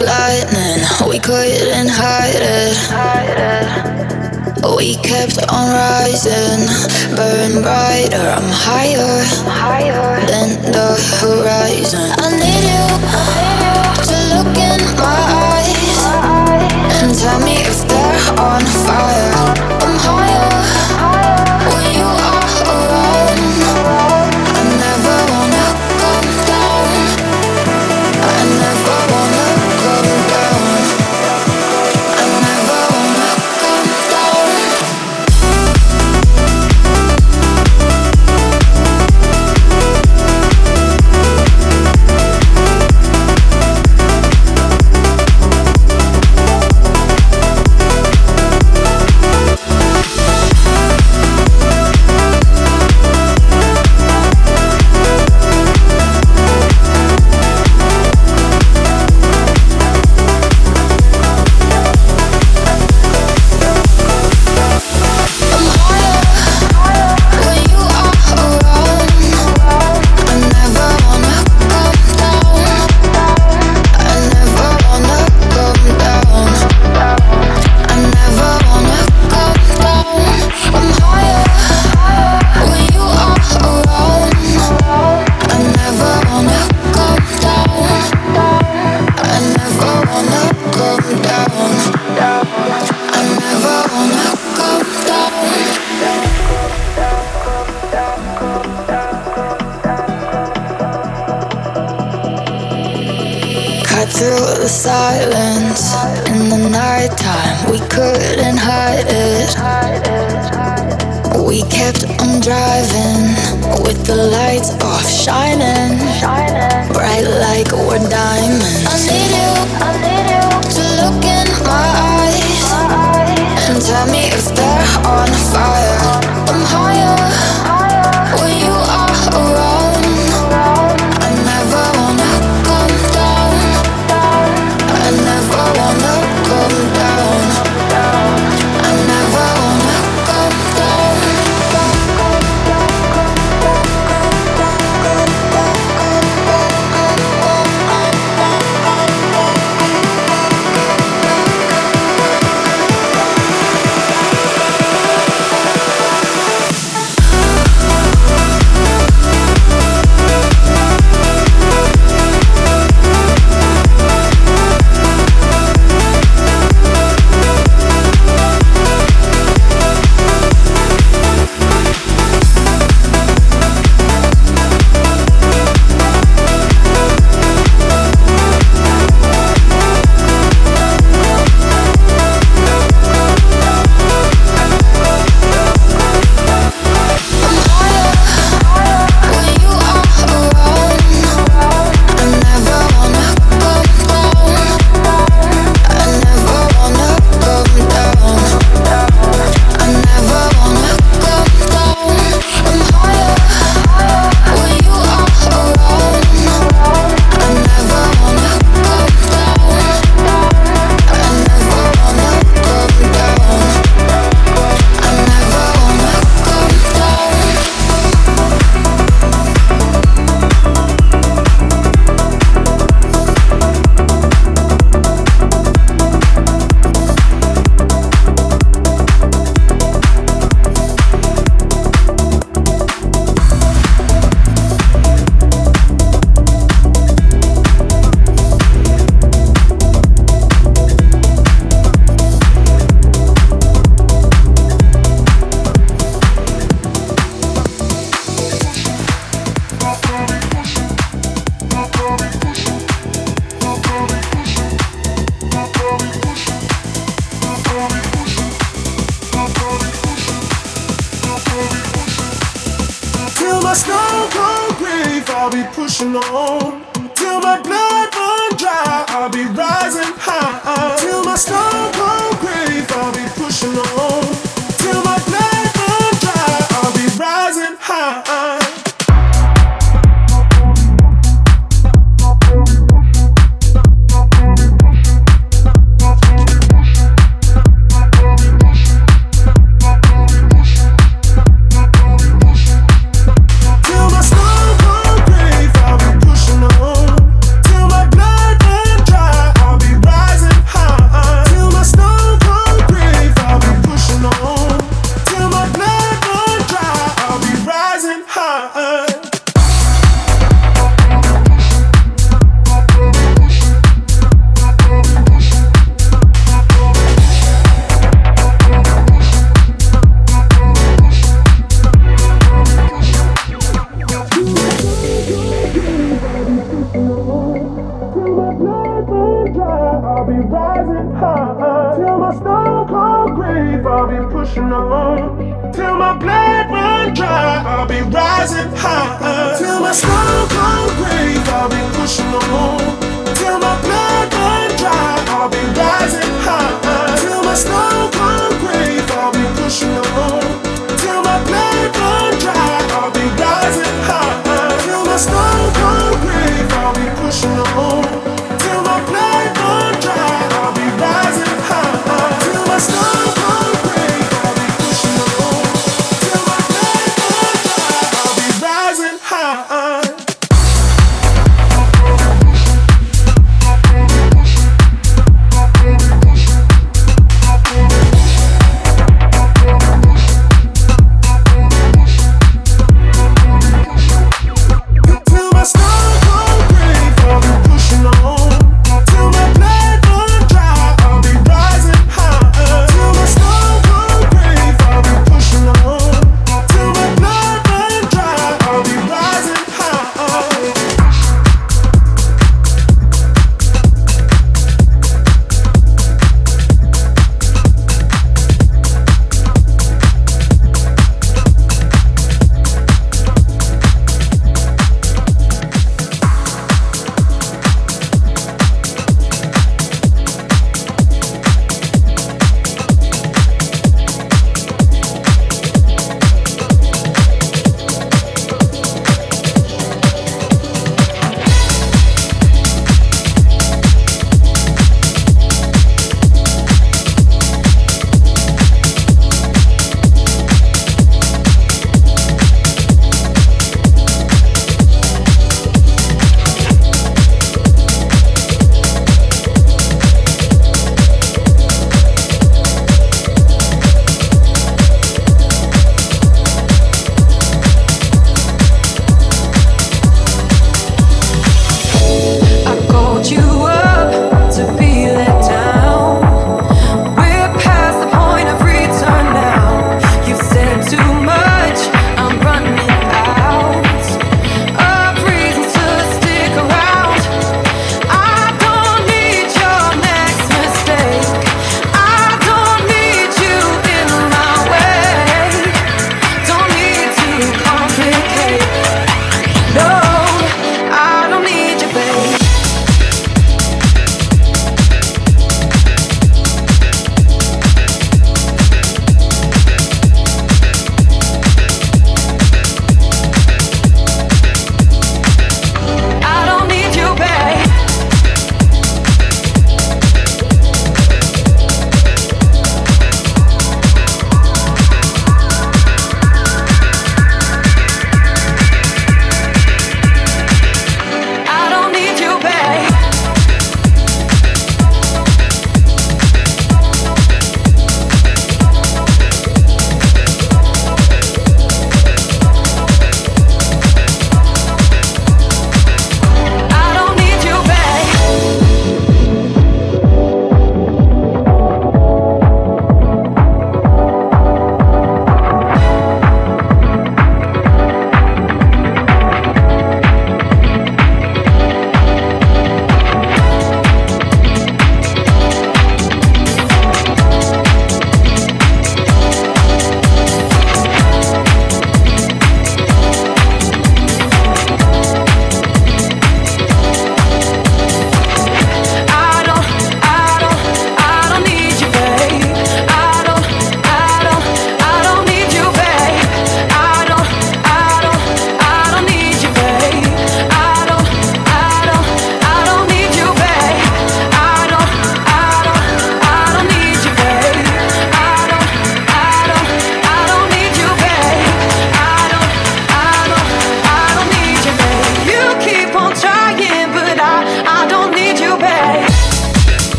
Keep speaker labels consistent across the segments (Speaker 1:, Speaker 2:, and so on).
Speaker 1: lightning. We couldn't hide it. We kept on rising, burn brighter. I'm higher than the horizon. I need you to look in my eyes and tell me if they're on fire.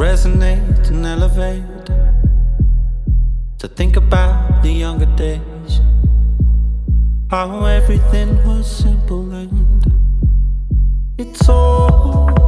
Speaker 2: resonate and elevate. To think about the
Speaker 3: younger days, how everything was simple and
Speaker 4: it's
Speaker 3: all.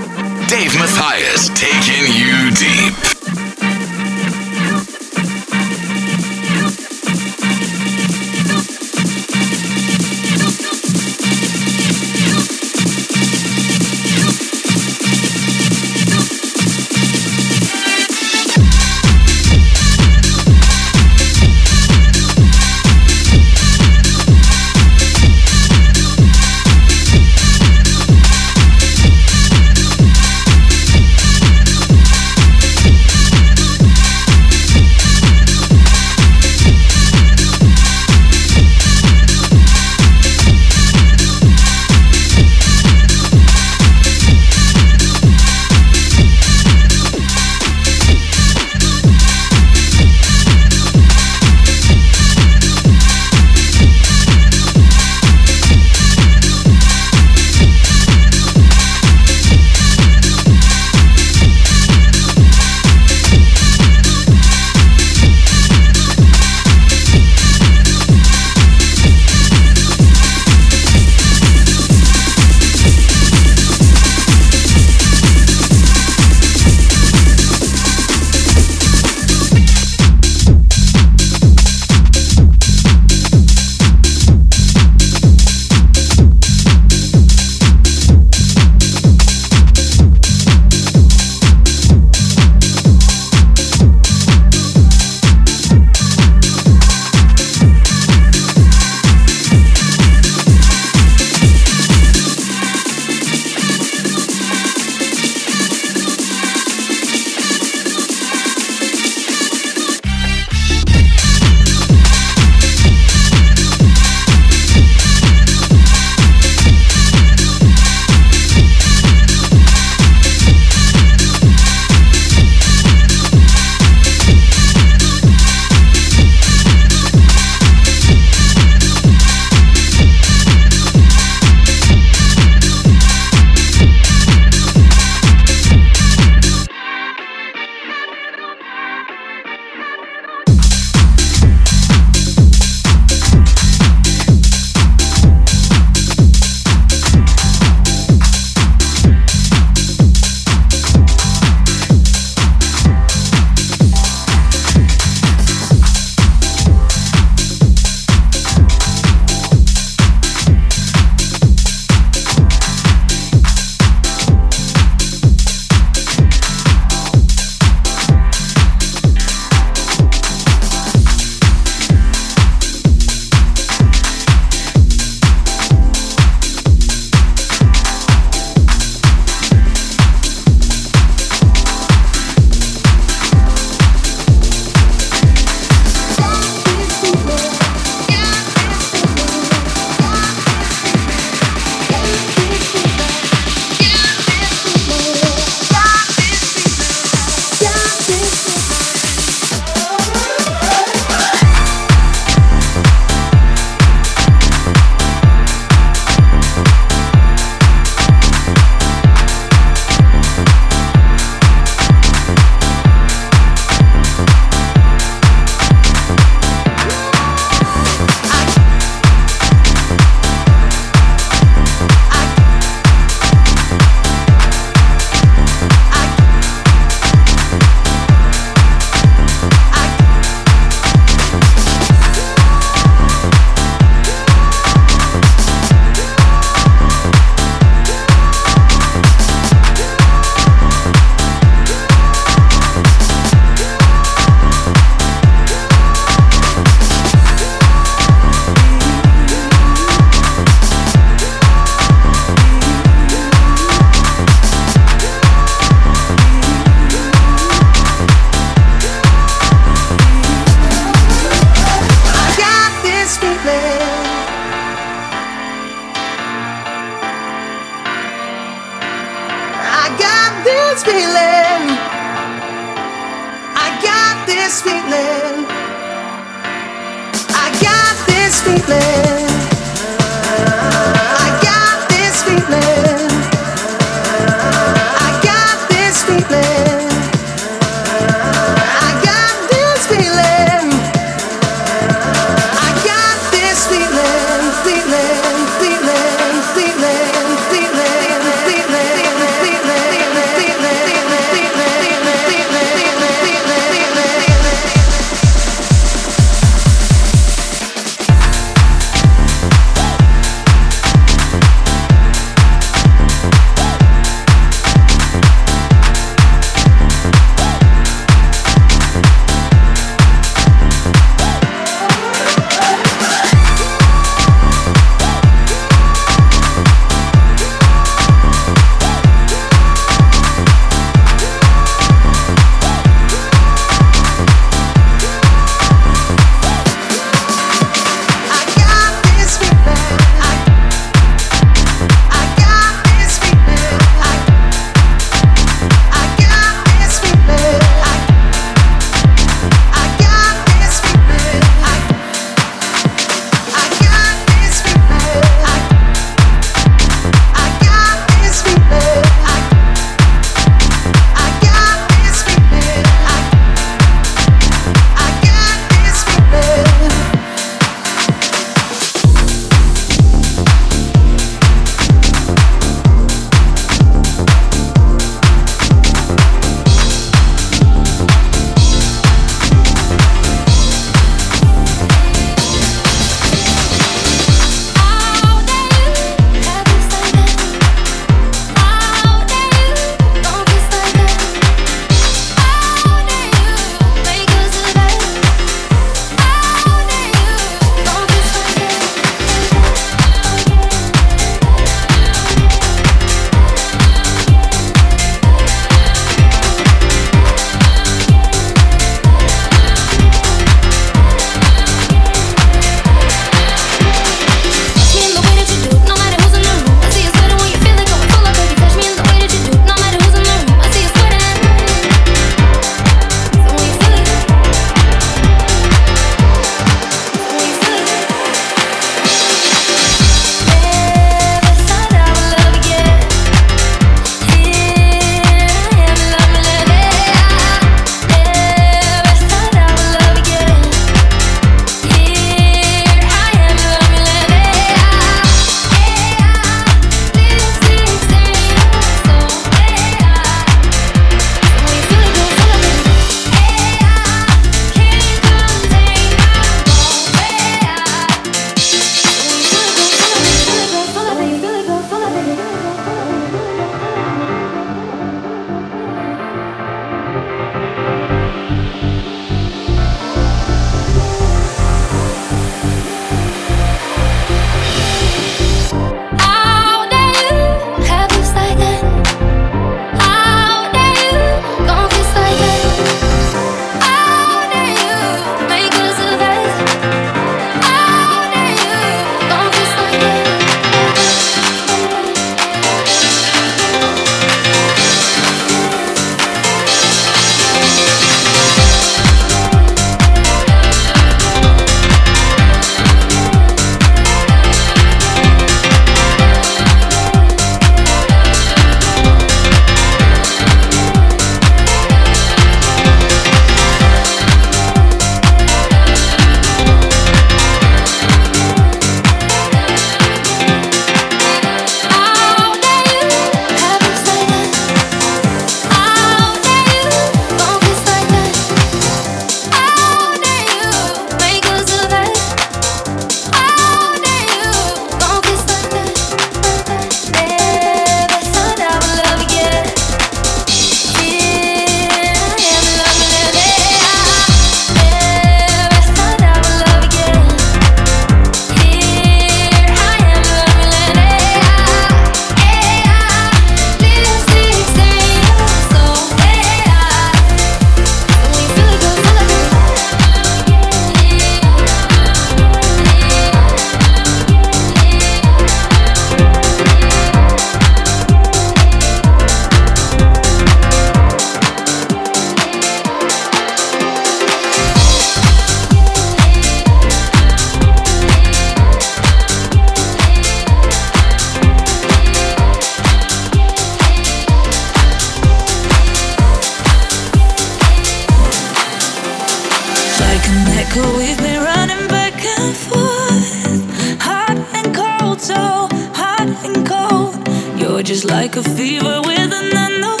Speaker 3: Just like a fever with an unknown